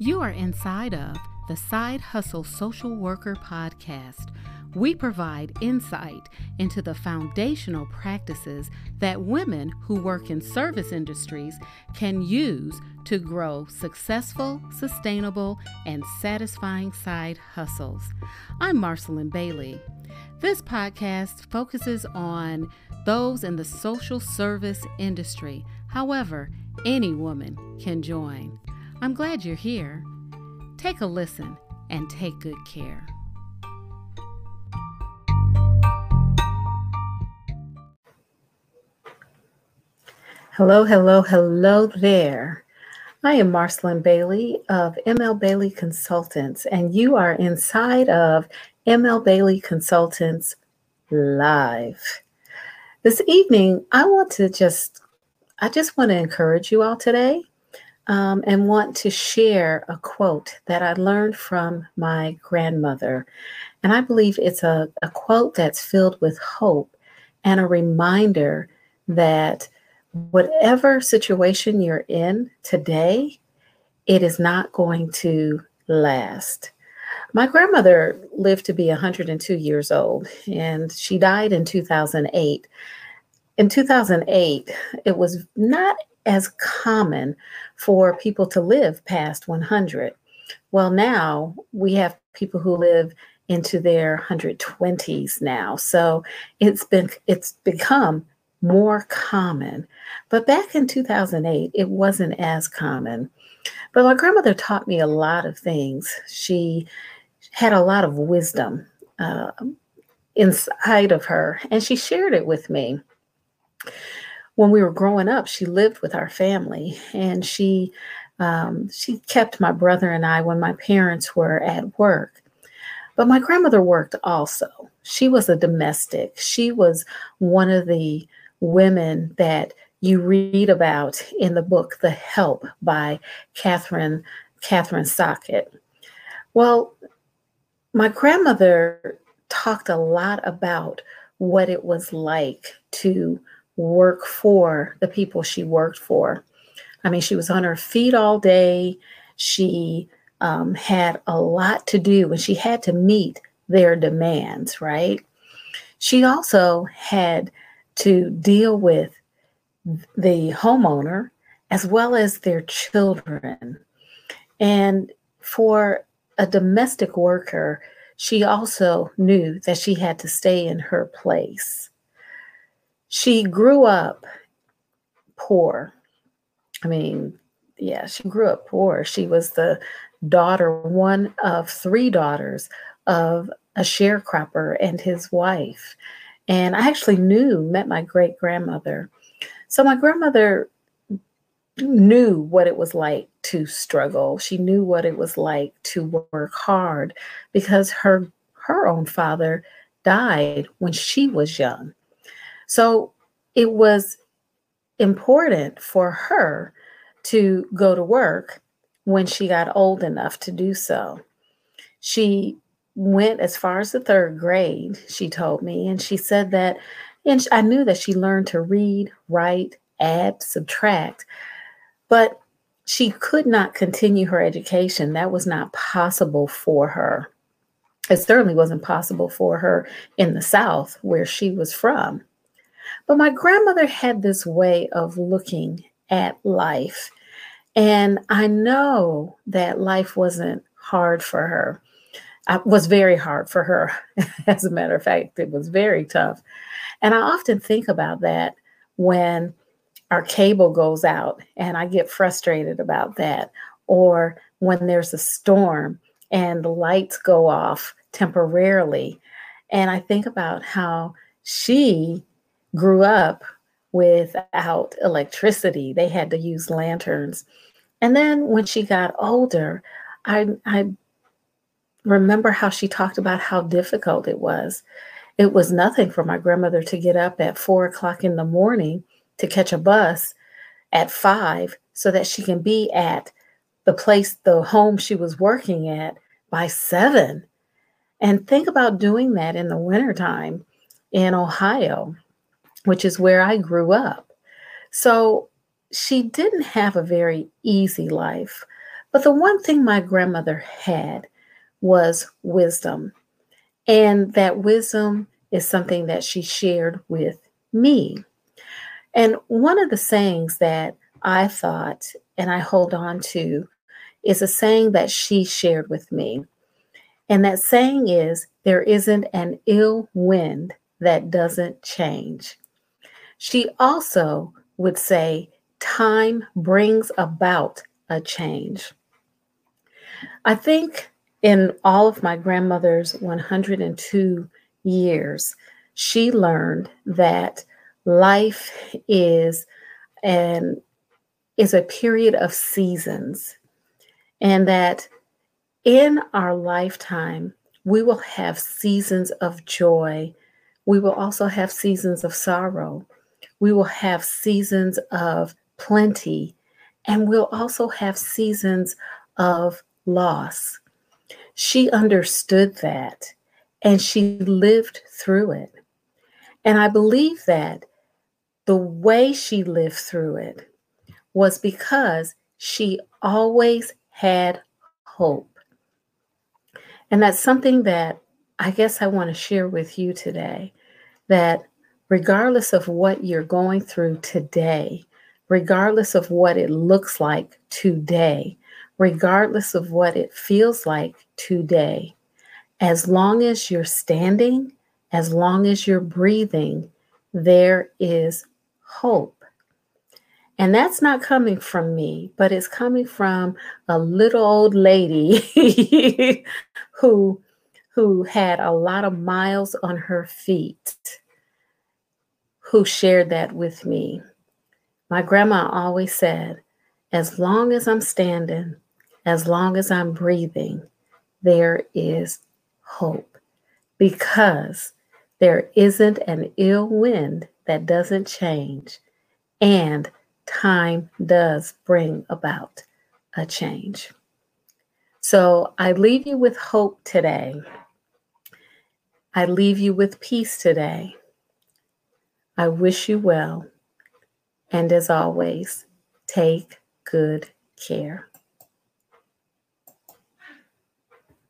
You are inside of the Side Hustle Social Worker Podcast. We provide insight into the foundational practices that women who work in service industries can use to grow successful, sustainable, and satisfying side hustles. I'm Marcelyn Bailey. This podcast focuses on those in the social service industry. However, any woman can join. I'm glad you're here. Take a listen and take good care. Hello, hello, hello there. I am Marcelyn Bailey of ML Bailey Consultants, and you are inside of ML Bailey Consultants Live. This evening, I want to just, I just want to encourage you all today um, and want to share a quote that I learned from my grandmother. And I believe it's a, a quote that's filled with hope and a reminder that whatever situation you're in today, it is not going to last. My grandmother lived to be 102 years old and she died in 2008. In 2008, it was not as common for people to live past 100. Well, now we have people who live into their 120s now. So it's been it's become more common. But back in 2008, it wasn't as common. But my grandmother taught me a lot of things. She had a lot of wisdom uh, inside of her, and she shared it with me when we were growing up, she lived with our family, and she um, she kept my brother and I when my parents were at work. But my grandmother worked also. She was a domestic. She was one of the women that you read about in the book The Help by Kathryn Kathryn Stockett. Well, my grandmother talked a lot about what it was like to work for the people she worked for. I mean, she was on her feet all day. She um, had a lot to do and she had to meet their demands, right? She also had to deal with the homeowner as well as their children. And for a domestic worker, she also knew that she had to stay in her place. She grew up poor. I mean, yeah, she grew up poor. She was the daughter, one of three daughters of a sharecropper and his wife. And I actually knew, met my great grandmother. So my grandmother knew what it was like to struggle. She knew what it was like to work hard because her her own father died when she was young. So it was important for her to go to work when she got old enough to do so. She went as far as the third grade, she told me, and she said that, and I knew that she learned to read, write, add, subtract, but she could not continue her education. That was not possible for her. It certainly wasn't possible for her in the South, where she was from. But my grandmother had this way of looking at life. And I know that life wasn't hard for her. It was very hard for her. As a matter of fact, it was very tough. And I often think about that when our cable goes out and I get frustrated about that, or when there's a storm and the lights go off temporarily. And I think about how she grew up without electricity. They had to use lanterns. And then when she got older, I, I remember how she talked about how difficult it was. It was nothing for my grandmother to get up at four o'clock in the morning to catch a bus at five so that she can be at the place, the home she was working at by seven. And think about doing that in the wintertime in Ohio which is where I grew up. So she didn't have a very easy life, But the one thing my grandmother had was wisdom. And that wisdom is something that she shared with me. And one of the sayings that I thought and I hold on to is a saying that she shared with me. And that saying is there isn't an ill wind that doesn't change. She also would say, time brings about a change. I think in all of my grandmother's 102 years, she learned that life is an is a period of seasons and that in our lifetime we will have seasons of joy we will also have seasons of sorrow we will have seasons of plenty and we'll also have seasons of loss she understood that and she lived through it. And I believe that the way she lived through it was because she always had hope. And that's something that I guess I want to share with you today that regardless of what you're going through today, regardless of what it looks like today, regardless of what it feels like today. As long as you're standing, as long as you're breathing, there is hope. And that's not coming from me, but it's coming from a little old lady who who had a lot of miles on her feet who shared that with me. My grandma always said, as long as I'm standing, as long as I'm breathing, there is hope because there isn't an ill wind that doesn't change, and time does bring about a change. So I leave you with hope today. I leave you with peace today. I wish you well. And as always, take good care.